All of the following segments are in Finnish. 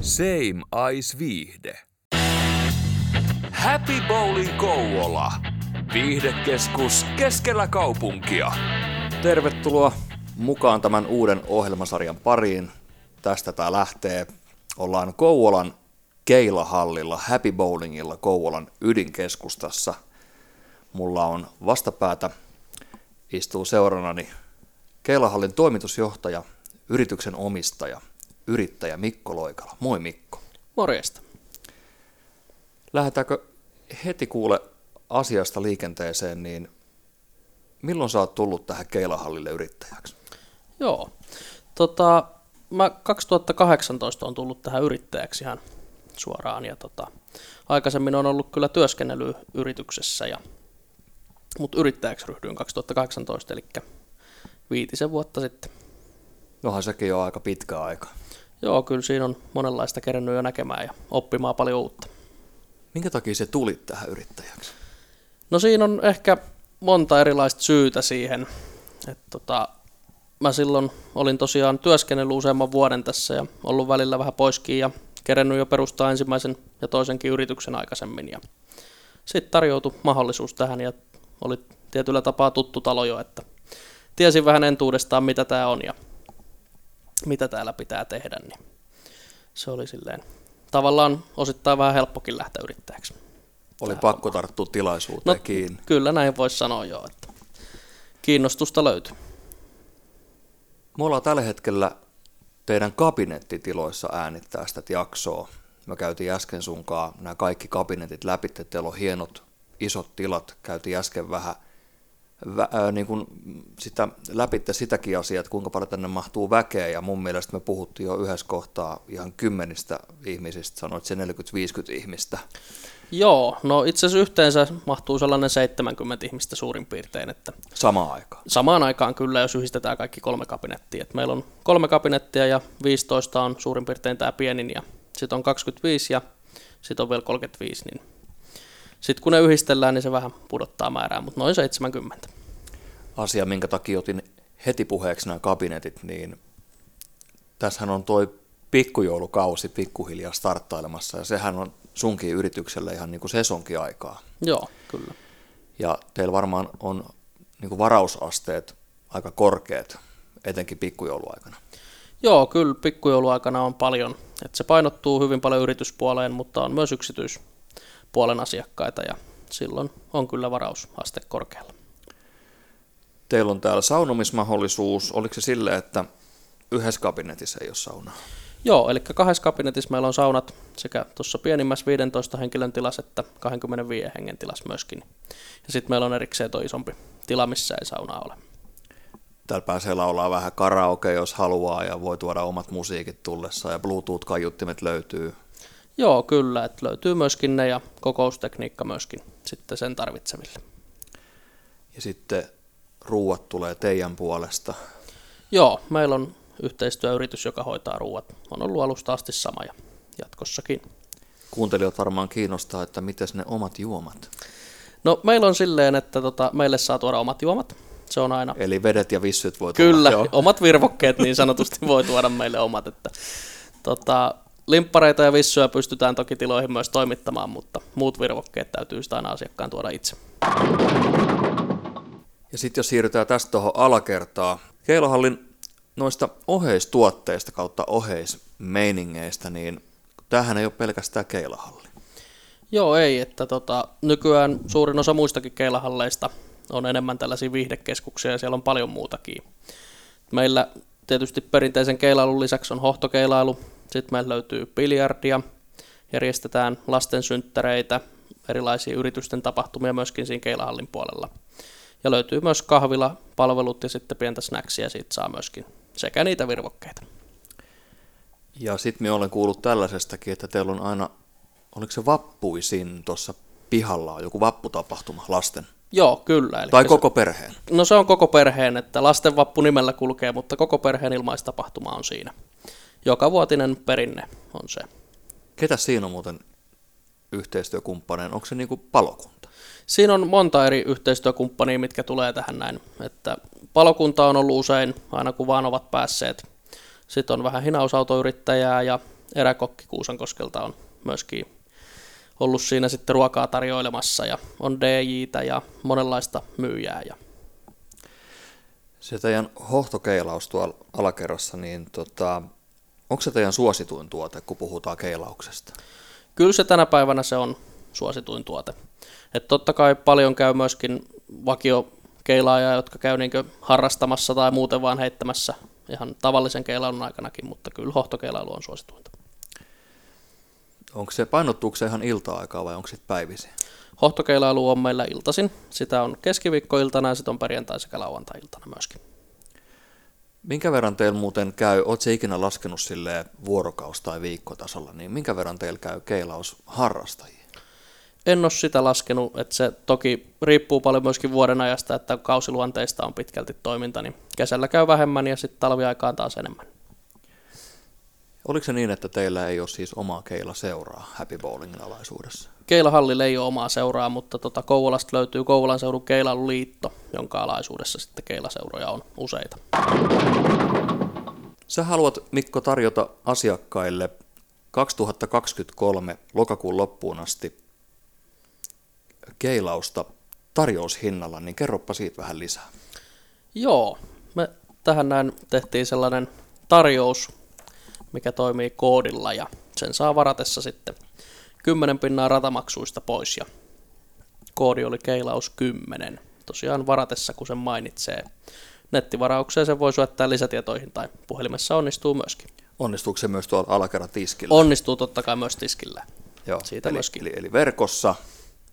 Same Ice Viihde. Happy Bowling Kouvola. Viihdekeskus keskellä kaupunkia. Tervetuloa mukaan tämän uuden ohjelmasarjan pariin. Tästä tämä lähtee. Ollaan Kouvolan Keilahallilla, Happy Bowlingilla Kouvolan ydinkeskustassa. Mulla on vastapäätä, istuu seurannani Keilahallin toimitusjohtaja, yrityksen omistaja, yrittäjä Mikko Loikala. Moi Mikko. Morjesta. Lähdetäänkö heti kuule asiasta liikenteeseen, niin milloin sä oot tullut tähän Keilahallille yrittäjäksi? Joo. Tota, mä 2018 on tullut tähän yrittäjäksi ihan suoraan. Ja tota, aikaisemmin on ollut kyllä työskennellyt yrityksessä, ja, mutta yrittäjäksi ryhdyin 2018, eli viitisen vuotta sitten. Nohan sekin on aika pitkä aika. Joo, kyllä siinä on monenlaista kerennyt jo näkemään ja oppimaan paljon uutta. Minkä takia se tuli tähän yrittäjäksi? No siinä on ehkä monta erilaista syytä siihen. että tota, mä silloin olin tosiaan työskennellyt useamman vuoden tässä ja ollut välillä vähän poiskin ja kerennyt jo perustaa ensimmäisen ja toisenkin yrityksen aikaisemmin. Ja sitten tarjoutui mahdollisuus tähän ja oli tietyllä tapaa tuttu talo jo, että tiesin vähän entuudestaan mitä tämä on ja mitä täällä pitää tehdä, niin se oli silleen tavallaan osittain vähän helppokin lähteä yrittäjäksi. Oli pakko tarttua tilaisuuteen no, kiinni. Kyllä näin voisi sanoa jo, että kiinnostusta löytyy. Me ollaan tällä hetkellä teidän kabinettitiloissa äänittää sitä jaksoa. Me käytiin äsken sunkaan nämä kaikki kabinetit läpi, että teillä on hienot isot tilat. Käytiin äsken vähän vä, niin kuin sitä, läpitte sitäkin asiaa, että kuinka paljon tänne mahtuu väkeä, ja mun mielestä me puhuttiin jo yhdessä kohtaa ihan kymmenistä ihmisistä, sanoit se 40-50 ihmistä. Joo, no itse asiassa yhteensä mahtuu sellainen 70 ihmistä suurin piirtein. Että samaan aikaan? Samaan aikaan kyllä, jos yhdistetään kaikki kolme kabinettia. Et meillä on kolme kabinettia ja 15 on suurin piirtein tämä pienin ja sitten on 25 ja sitten on vielä 35, niin sitten kun ne yhdistellään, niin se vähän pudottaa määrää, mutta noin 70. Asia, minkä takia otin heti puheeksi nämä kabinetit, niin tässähän on toi pikkujoulukausi pikkuhiljaa starttailemassa ja sehän on sunkin yritykselle ihan niin kuin sesonkin aikaa. Joo, kyllä. Ja teillä varmaan on niin kuin varausasteet aika korkeat, etenkin pikkujouluaikana. Joo, kyllä pikkujouluaikana on paljon. Että se painottuu hyvin paljon yrityspuoleen, mutta on myös yksityispuolen asiakkaita ja silloin on kyllä varausaste korkealla. Teillä on täällä saunomismahdollisuus. Oliko se sille, että yhdessä kabinetissa ei ole saunaa? Joo, eli kahdessa kabinetissa meillä on saunat sekä tuossa pienimmässä 15 henkilön tilassa että 25 hengen tilassa myöskin. Ja sitten meillä on erikseen tuo isompi tila, missä ei saunaa ole. Täällä pääsee laulaa vähän karaoke, jos haluaa, ja voi tuoda omat musiikit tullessa, ja Bluetooth-kaiuttimet löytyy. Joo, kyllä, että löytyy myöskin ne, ja kokoustekniikka myöskin sitten sen tarvitseville. Ja sitten ruuat tulee teidän puolesta. Joo, meillä on yhteistyöyritys, joka hoitaa ruuat. On ollut alusta asti sama ja jatkossakin. Kuuntelijat varmaan kiinnostaa, että miten ne omat juomat? No meillä on silleen, että tota, meille saa tuoda omat juomat. Se on aina... Eli vedet ja vissyt voi tuoda. Kyllä, joo. omat virvokkeet niin sanotusti voi tuoda meille omat. Että, tota, limppareita ja vissyä pystytään toki tiloihin myös toimittamaan, mutta muut virvokkeet täytyy sitä aina asiakkaan tuoda itse. Ja sitten jos siirrytään tästä tuohon alakertaan, Keilohallin noista oheistuotteista kautta oheismeiningeistä, niin tämähän ei ole pelkästään keilahalli. Joo, ei, että tota, nykyään suurin osa muistakin keilahalleista on enemmän tällaisia viihdekeskuksia ja siellä on paljon muutakin. Meillä tietysti perinteisen keilailun lisäksi on hohtokeilailun, sitten meillä löytyy biljardia, järjestetään lastensynttäreitä, erilaisia yritysten tapahtumia myöskin siinä keilahallin puolella. Ja löytyy myös kahvila, palvelut ja sitten pientä snacksia siitä saa myöskin sekä niitä virvokkeita. Ja sitten me olen kuullut tällaisestakin, että teillä on aina, oliko se vappuisin tuossa pihalla on joku vapputapahtuma lasten? Joo, kyllä. Eli tai koko perheen? No se on koko perheen, että lasten vappu nimellä kulkee, mutta koko perheen ilmaistapahtuma on siinä. Joka vuotinen perinne on se. Ketä siinä on muuten yhteistyökumppaneen? Onko se niin kuin palokunta? Siinä on monta eri yhteistyökumppania, mitkä tulee tähän näin. Että palokunta on ollut usein, aina kun vaan ovat päässeet. Sitten on vähän hinausautoyrittäjää ja eräkokki Kuusankoskelta on myöskin ollut siinä sitten ruokaa tarjoilemassa ja on DJtä ja monenlaista myyjää. Ja... Se teidän hohtokeilaus tuolla alakerrassa, niin tota, onko se teidän suosituin tuote, kun puhutaan keilauksesta? Kyllä se tänä päivänä se on suosituin tuote. Et totta kai paljon käy myöskin vakiokeilaajia, jotka käy niin harrastamassa tai muuten vaan heittämässä ihan tavallisen keilailun aikanakin, mutta kyllä hohtokeilailu on suosituinta. Onko se, painottuuko se ihan ilta-aikaa vai onko se päivisin? Hohtokeilailu on meillä iltaisin. Sitä on keskiviikkoiltana ja sitten on perjantai- sekä lauantai-iltana myöskin. Minkä verran teillä muuten käy, oot se ikinä laskenut sille vuorokaus- tai viikkotasolla, niin minkä verran teillä käy keilaus harrastajia? En ole sitä laskenut, että se toki riippuu paljon myöskin vuoden ajasta, että kausiluonteista on pitkälti toiminta, niin kesällä käy vähemmän ja sitten talviaikaan taas enemmän. Oliko se niin, että teillä ei ole siis omaa seuraa Happy Bowlingin alaisuudessa? Keilahallille ei ole omaa seuraa, mutta tota Kouvolasta löytyy Kouvolan seudun keilailuliitto, jonka alaisuudessa sitten keilaseuroja on useita. Sä haluat, Mikko, tarjota asiakkaille 2023 lokakuun loppuun asti keilausta tarjoushinnalla, niin kerropa siitä vähän lisää. Joo, me tähän näin tehtiin sellainen tarjous, mikä toimii koodilla ja sen saa varatessa sitten 10 pinnaa ratamaksuista pois ja koodi oli keilaus 10. Tosiaan varatessa, kun sen mainitsee. Nettivaraukseen sen voi syöttää lisätietoihin tai puhelimessa onnistuu myöskin. Onnistuuko se myös tuolla alakerran tiskillä? Onnistuu totta kai myös tiskillä. Joo, Siitä eli, myöskin. Eli, eli verkossa,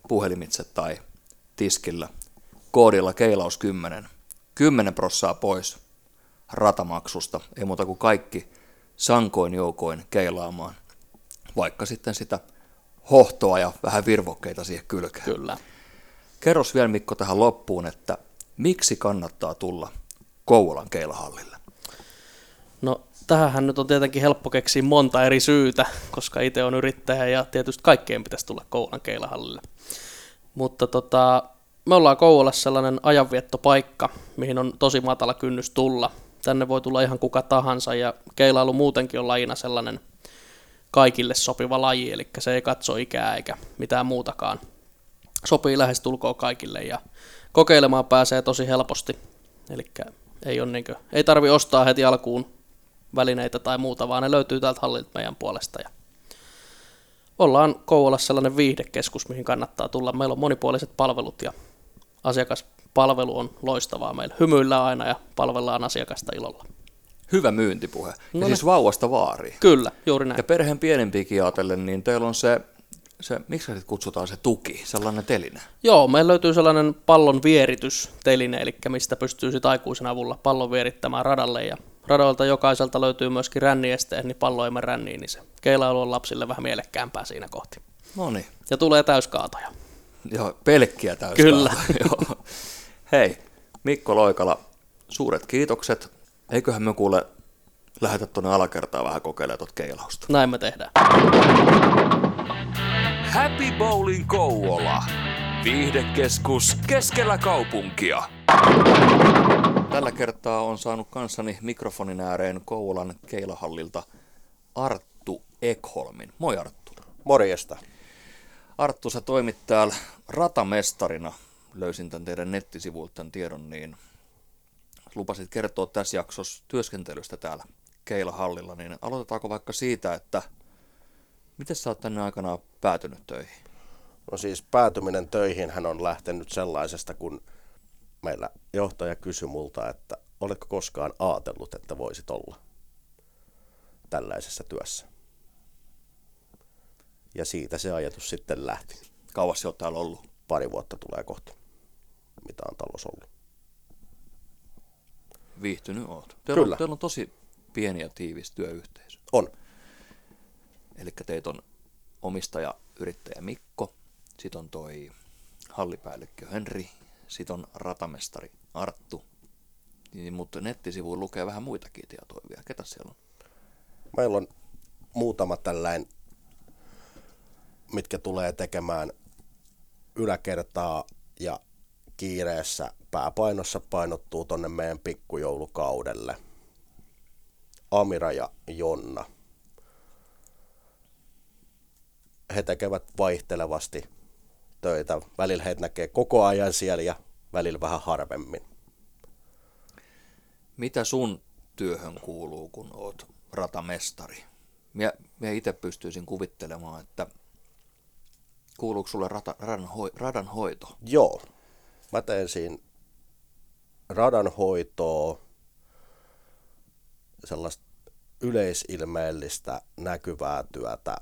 puhelimitse tai tiskillä, koodilla keilaus 10. 10 prossaa pois ratamaksusta, ei muuta kuin kaikki sankoin joukoin keilaamaan, vaikka sitten sitä hohtoa ja vähän virvokkeita siihen kylkeen. Kyllä. Kerros vielä Mikko tähän loppuun, että miksi kannattaa tulla Kouvolan keilahallille? No tähän nyt on tietenkin helppo keksiä monta eri syytä, koska itse on yrittäjä ja tietysti kaikkien pitäisi tulla Kouvolan keilahallille. Mutta tota, me ollaan Kouvolassa sellainen ajanviettopaikka, mihin on tosi matala kynnys tulla. Tänne voi tulla ihan kuka tahansa ja keilailu muutenkin on lajina sellainen kaikille sopiva laji, eli se ei katso ikää eikä mitään muutakaan. Sopii lähes tulkoon kaikille ja kokeilemaan pääsee tosi helposti. Eli ei, on niinkö, ei tarvi ostaa heti alkuun välineitä tai muuta, vaan ne löytyy täältä hallilta meidän puolesta. Ja ollaan Kouvolassa sellainen viihdekeskus, mihin kannattaa tulla. Meillä on monipuoliset palvelut ja asiakaspalvelu on loistavaa meillä. Hymyillään aina ja palvellaan asiakasta ilolla. Hyvä myyntipuhe. No ja siis vauvasta vaariin. Kyllä, juuri näin. Ja perheen pienempiäkin ajatellen, niin teillä on se, se miksi se kutsutaan se tuki, sellainen teline? Joo, meillä löytyy sellainen pallon vieritysteline, eli mistä pystyy sitten aikuisen avulla pallon vierittämään radalle. Ja radalta jokaiselta löytyy myöskin ränniesteet, niin pallo ei mene ränniin, niin se keilailu on lapsille vähän mielekkäämpää siinä kohti. No niin. Ja tulee täyskaatoja. Joo, pelkkiä täyskaatoja. Kyllä. Joo. Hei, Mikko Loikala, suuret kiitokset. Eiköhän me kuule lähetä tuonne alakertaan vähän kokeilemaan tuota keilausta. Näin me tehdään. Happy Bowling Kouvola. Viihdekeskus keskellä kaupunkia. Tällä kertaa on saanut kanssani mikrofonin ääreen Kouvolan keilahallilta Arttu Ekholmin. Moi Arttu. Morjesta. Arttu, sä toimit täällä ratamestarina. Löysin tämän teidän nettisivuilta tämän tiedon, niin lupasit kertoa tässä jaksossa työskentelystä täällä Keilahallilla, niin aloitetaanko vaikka siitä, että miten sä oot tänne aikana päätynyt töihin? No siis päätyminen töihin hän on lähtenyt sellaisesta, kun meillä johtaja kysyi multa, että oletko koskaan ajatellut, että voisit olla tällaisessa työssä. Ja siitä se ajatus sitten lähti. Kauas se on täällä ollut? Pari vuotta tulee kohta, mitä on talous ollut. Viihtynyt oot. Teillä, Kyllä. On, teillä on tosi pieni ja tiivis työyhteisö. On. Eli teitä on omistaja, yrittäjä Mikko, sitten on toi hallipäällikkö Henri, sitten on ratamestari Arttu, niin, mutta nettisivuilla lukee vähän muitakin tietoja vielä. Ketä siellä on? Meillä on muutama tällainen, mitkä tulee tekemään yläkertaa ja kiireessä pääpainossa painottuu tonne meidän pikkujoulukaudelle. Amira ja Jonna. he tekevät vaihtelevasti töitä. Välillä heitä näkee koko ajan siellä ja välillä vähän harvemmin. Mitä sun työhön kuuluu, kun oot ratamestari? Minä, minä itse pystyisin kuvittelemaan, että kuuluuko sulle rata, radan, hoi, radan hoito? Joo, mä teen siinä radan hoitoa, sellaista yleisilmeellistä näkyvää työtä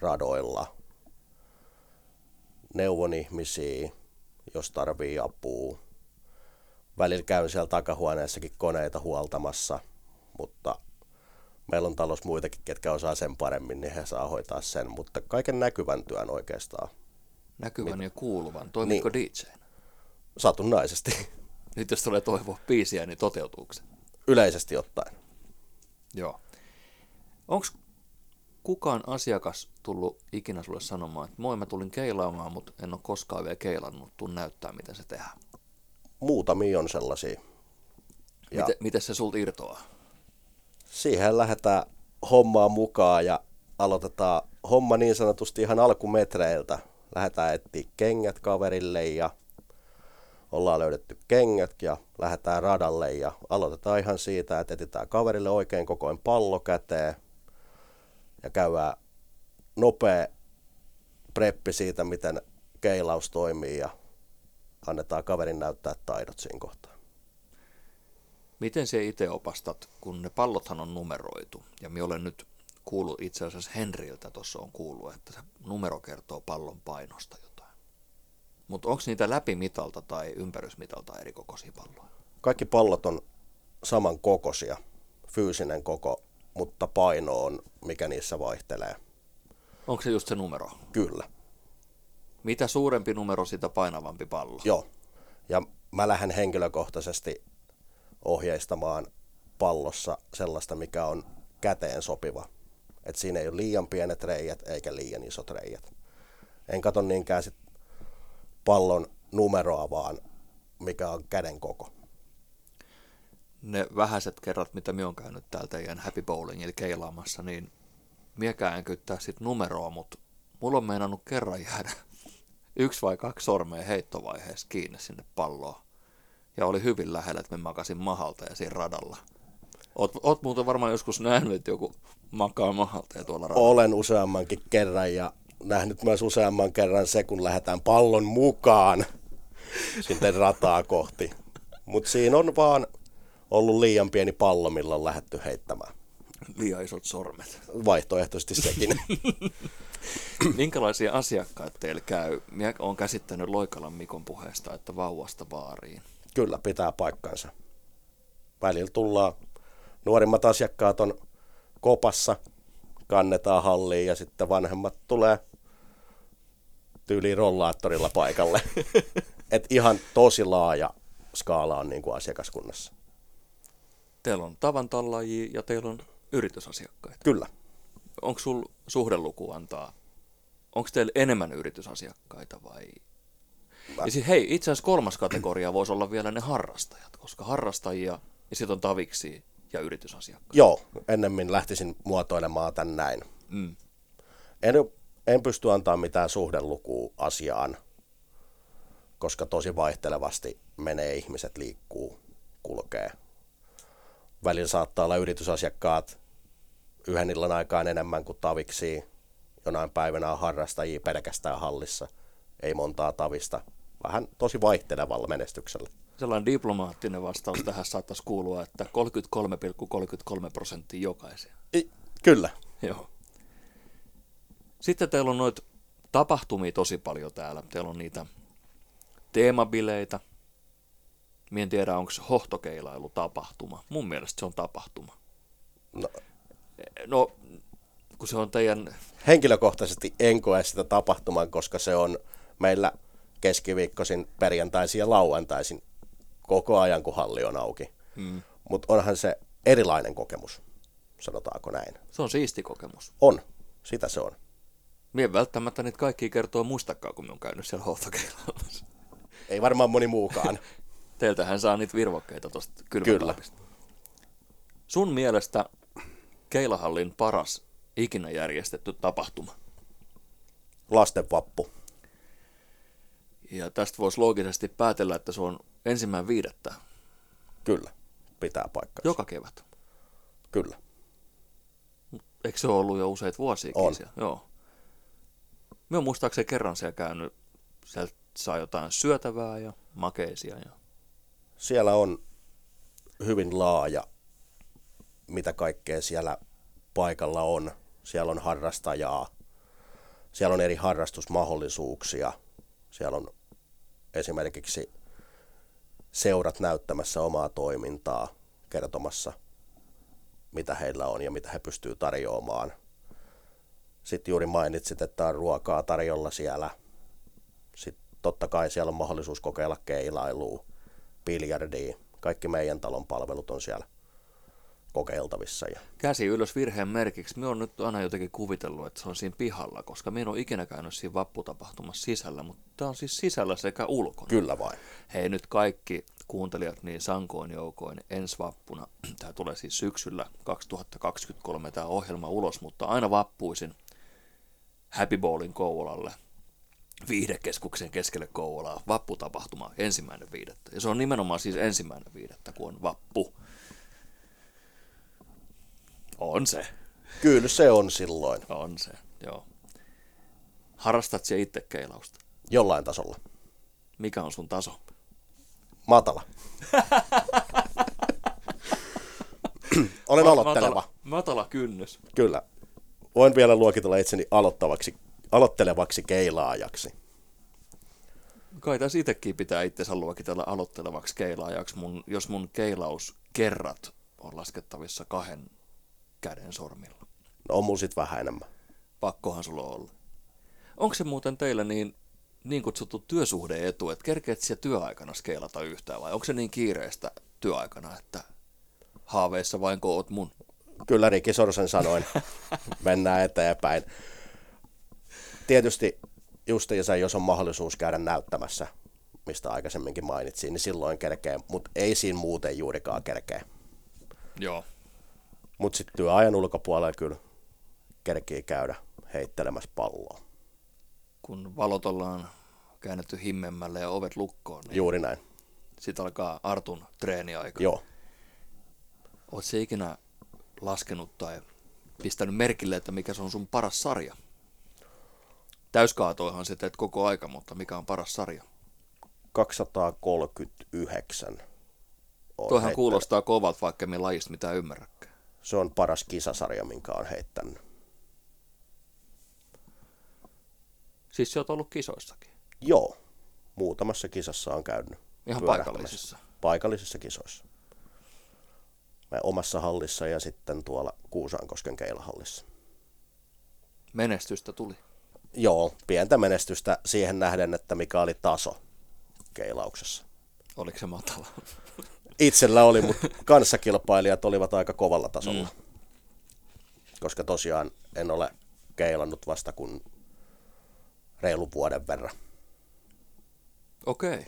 radoilla. Neuvon ihmisiä, jos tarvii apua. Välillä käyn siellä takahuoneessakin koneita huoltamassa, mutta meillä on talous muitakin, ketkä osaa sen paremmin, niin he saa hoitaa sen. Mutta kaiken näkyvän työn oikeastaan. Näkyvän ja kuuluvan. Toimitko niin. DJ? Satunnaisesti. Nyt jos tulee toivoa biisiä, niin toteutuuko se? Yleisesti ottaen. Joo. Onko kukaan asiakas tullut ikinä sulle sanomaan, että moi mä tulin keilaamaan, mutta en ole koskaan vielä keilannut, tuun näyttää miten se tehdään. Muutamia on sellaisia. Ja miten, miten se sulta irtoaa? Siihen lähdetään hommaan mukaan ja aloitetaan homma niin sanotusti ihan alkumetreiltä. Lähdetään etsiä kengät kaverille ja ollaan löydetty kengät ja lähdetään radalle ja aloitetaan ihan siitä, että etsitään kaverille oikein kokoin pallo käteen ja käydään nopea preppi siitä, miten keilaus toimii ja annetaan kaverin näyttää taidot siinä kohtaa. Miten se itse opastat, kun ne pallothan on numeroitu, ja minä olen nyt kuullut itse asiassa Henriltä tuossa on kuullut, että se numero kertoo pallon painosta jotain. Mutta onko niitä läpimitalta tai ympärysmitalta eri kokoisia palloja? Kaikki pallot on saman kokoisia, fyysinen koko, mutta paino on, mikä niissä vaihtelee. Onko se just se numero? Kyllä. Mitä suurempi numero, sitä painavampi pallo? Joo. Ja mä lähden henkilökohtaisesti ohjeistamaan pallossa sellaista, mikä on käteen sopiva. Et siinä ei ole liian pienet reijät eikä liian isot reijät. En katso niinkään sit pallon numeroa, vaan mikä on käden koko. Ne vähäiset kerrat, mitä minä olen käynyt täältä teidän Happy Bowlingilla keilaamassa, niin miekään en kyttää sit numeroa, mutta mulla on meinannut kerran jäädä yksi vai kaksi sormea heittovaiheessa kiinni sinne palloon. Ja oli hyvin lähellä, että me makasin mahalta ja siinä radalla. Oot, oot muuten varmaan joskus nähnyt, että joku makaa mahalta ja tuolla radalla. Olen useammankin kerran ja nähnyt myös useamman kerran se, kun lähdetään pallon mukaan sitten rataa kohti. Mutta siinä on vaan ollut liian pieni pallo, millä on lähdetty heittämään. Liian isot sormet. Vaihtoehtoisesti sekin. Minkälaisia asiakkaita teillä käy? Minä olen käsittänyt Loikalan Mikon puheesta, että vauvasta baariin. Kyllä, pitää paikkansa. Välillä tullaan, nuorimmat asiakkaat on kopassa, kannetaan halliin ja sitten vanhemmat tulee tyyliin rollaattorilla paikalle. Et ihan tosi laaja skaala on niin kuin asiakaskunnassa. Teillä on tavantallajia ja teillä on yritysasiakkaita. Kyllä. Onko sul suhdeluku antaa, onko teillä enemmän yritysasiakkaita vai? Mä... Ja siis hei, itse asiassa kolmas kategoria voisi olla vielä ne harrastajat, koska harrastajia ja sitten on taviksi ja yritysasiakkaita. Joo, ennemmin lähtisin muotoilemaan tän näin. Mm. En, en pysty antaa mitään suhdelukua asiaan, koska tosi vaihtelevasti menee ihmiset liikkuu, kulkee. Välillä saattaa olla yritysasiakkaat yhden illan aikaan enemmän kuin taviksi. Jonain päivänä on harrastajia pelkästään hallissa. Ei montaa tavista. Vähän tosi vaihtelevalla menestyksellä. Sellainen diplomaattinen vastaus tähän saattaisi kuulua, että 33,33 prosenttia jokaisia. I, kyllä. Joo. Sitten teillä on noita tapahtumia tosi paljon täällä. Teillä on niitä teemabileitä. Mie en tiedä, onko hohtokeilailu tapahtuma. Mun mielestä se on tapahtuma. No, No, kun se on teidän... henkilökohtaisesti en koe sitä tapahtuman, koska se on meillä keskiviikkoisin, perjantaisin ja lauantaisin koko ajan, kun halli on auki. Mm. Mutta onhan se erilainen kokemus, sanotaanko näin. Se on siisti kokemus. On, sitä se on. Mie välttämättä niitä kaikki kertoo muistakaan, kun me on käynyt siellä hohtokeilaamassa. Ei varmaan moni muukaan. Teiltähän saa niitä virvokkeita tuosta Kyllä. kylmäkaapista. Sun mielestä Keilahallin paras ikinä järjestetty tapahtuma? Lasten vappu. Ja tästä voisi loogisesti päätellä, että se on ensimmäinen viidettä Kyllä, pitää paikkaa. joka kevät. Kyllä. Eikö se ole ollut jo useita vuosiakin On. siellä? Joo. On muistaakseni kerran siellä käynyt, sieltä saa jotain syötävää ja makeisia. Ja... Siellä on hyvin laaja, mitä kaikkea siellä paikalla on. Siellä on harrastajaa, siellä on eri harrastusmahdollisuuksia. Siellä on esimerkiksi seurat näyttämässä omaa toimintaa, kertomassa, mitä heillä on ja mitä he pystyvät tarjoamaan. Sitten juuri mainitsit, että on ruokaa tarjolla siellä. Sitten totta kai siellä on mahdollisuus kokeilla keilailua, biljardia. Kaikki meidän talon palvelut on siellä kokeiltavissa. Ja Käsi ylös virheen merkiksi. Me on nyt aina jotenkin kuvitellut, että se on siinä pihalla, koska me en ole ikinä käynyt siinä vapputapahtumassa sisällä, mutta tämä on siis sisällä sekä ulkona. kyllä vain. Hei nyt kaikki kuuntelijat niin sankoin joukoin ensi vappuna. Tämä tulee siis syksyllä 2023 tämä ohjelma ulos, mutta aina vappuisin Happy Bowlin Kouvolalle viihdekeskuksen keskelle Kouvolaa vapputapahtuma ensimmäinen viidettä. Ja se on nimenomaan siis ensimmäinen viidettä, kun on vappu. On se, Kyllä se on silloin, on se, joo. Harrastat se itse keilausta? jollain tasolla. Mikä on sun taso? Matala. Olen aloitteleva. Matala, matala kynnys. Kyllä. Voin vielä luokitella itseni aloittavaksi, aloittelevaksi keilaajaksi. Kai tässä itsekin pitää itsensä luokitella aloittelevaksi keilaajaksi, mun, jos mun keilauskerrat on laskettavissa kahden käden sormilla. No on mulla sit vähän enemmän. Pakkohan sulla olla. Onko se muuten teillä niin, niin kutsuttu työsuhdeetu, että kerkeät siellä työaikana skeilata yhtään vai onko se niin kiireistä työaikana, että haaveissa vain oot mun? Kyllä Riki Sorsen sanoin. Mennään eteenpäin. Tietysti justiinsa, jos on mahdollisuus käydä näyttämässä, mistä aikaisemminkin mainitsin, niin silloin kerkee, mutta ei siinä muuten juurikaan kerkee. Joo. Mutta sitten työajan ulkopuolella kyllä kerkii käydä heittelemässä palloa. Kun valot ollaan käännetty himmemmälle ja ovet lukkoon, niin Juuri näin. sitten alkaa Artun treeniaika. Joo. Oletko ikinä laskenut tai pistänyt merkille, että mikä se on sun paras sarja? Täyskaatoihan se teet koko aika, mutta mikä on paras sarja? 239. on Toihan heittänyt. kuulostaa kovalta, vaikka me lajista mitään ymmärräkään. Se on paras kisasarja, minkä on heittänyt. Siis sä oot ollut kisoissakin. Joo. Muutamassa kisassa on käynyt. Ihan paikallisissa. Paikallisissa kisoissa. Omassa hallissa ja sitten tuolla Kuusaankosken keilahallissa. Menestystä tuli. Joo, pientä menestystä siihen nähden, että mikä oli taso keilauksessa. Oliko se matala? Itsellä oli, mutta kanssakilpailijat olivat aika kovalla tasolla. Mm. Koska tosiaan en ole keilannut vasta kun reilun vuoden verran. Okei,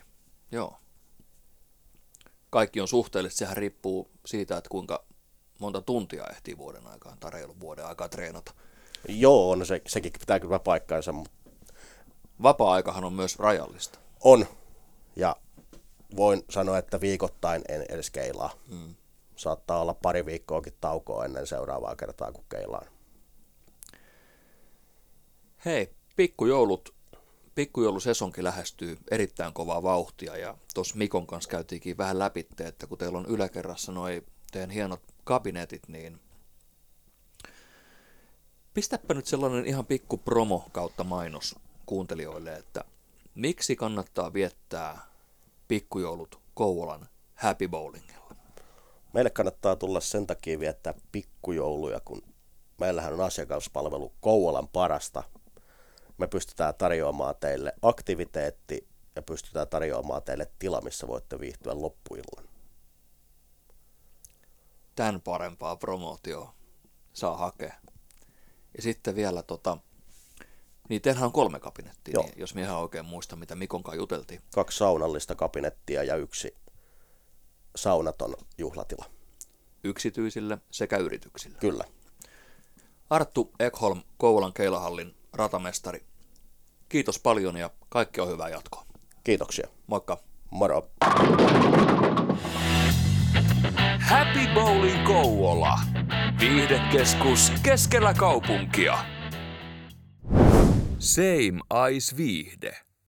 joo. Kaikki on suhteellista, sehän riippuu siitä, että kuinka monta tuntia ehtii vuoden aikaan tai reilun vuoden aikaa treenata. Joo, on se, sekin pitää kyllä paikkaansa, mutta Vapaa-aikahan on myös rajallista. on. Ja voin sanoa, että viikoittain en edes keilaa. Mm. Saattaa olla pari viikkoakin taukoa ennen seuraavaa kertaa, kun keilaan. Hei, pikkujoulut, pikkujoulusesonki lähestyy erittäin kovaa vauhtia ja tuossa Mikon kanssa käytiinkin vähän läpi, että kun teillä on yläkerrassa noi teidän hienot kabinetit, niin pistäpä nyt sellainen ihan pikku promo kautta mainos kuuntelijoille, että miksi kannattaa viettää pikkujoulut Kouvolan Happy Bowlingilla. Meille kannattaa tulla sen takia viettää pikkujouluja, kun meillähän on asiakaspalvelu Kouvolan parasta. Me pystytään tarjoamaan teille aktiviteetti ja pystytään tarjoamaan teille tila, missä voitte viihtyä loppuillan. Tämän parempaa promootioa saa hakea. Ja sitten vielä tota, niin teillähän on kolme kabinettia, Joo. niin, jos minä ihan oikein muistan, mitä Mikon kanssa juteltiin. Kaksi saunallista kabinettia ja yksi saunaton juhlatila. Yksityisille sekä yrityksille. Kyllä. Arttu Ekholm, Kouvolan keilahallin ratamestari. Kiitos paljon ja kaikki on hyvää jatkoa. Kiitoksia. Moikka. Moro. Happy Bowling Kouvola. Viihdekeskus keskellä kaupunkia. Same Ice Viihde.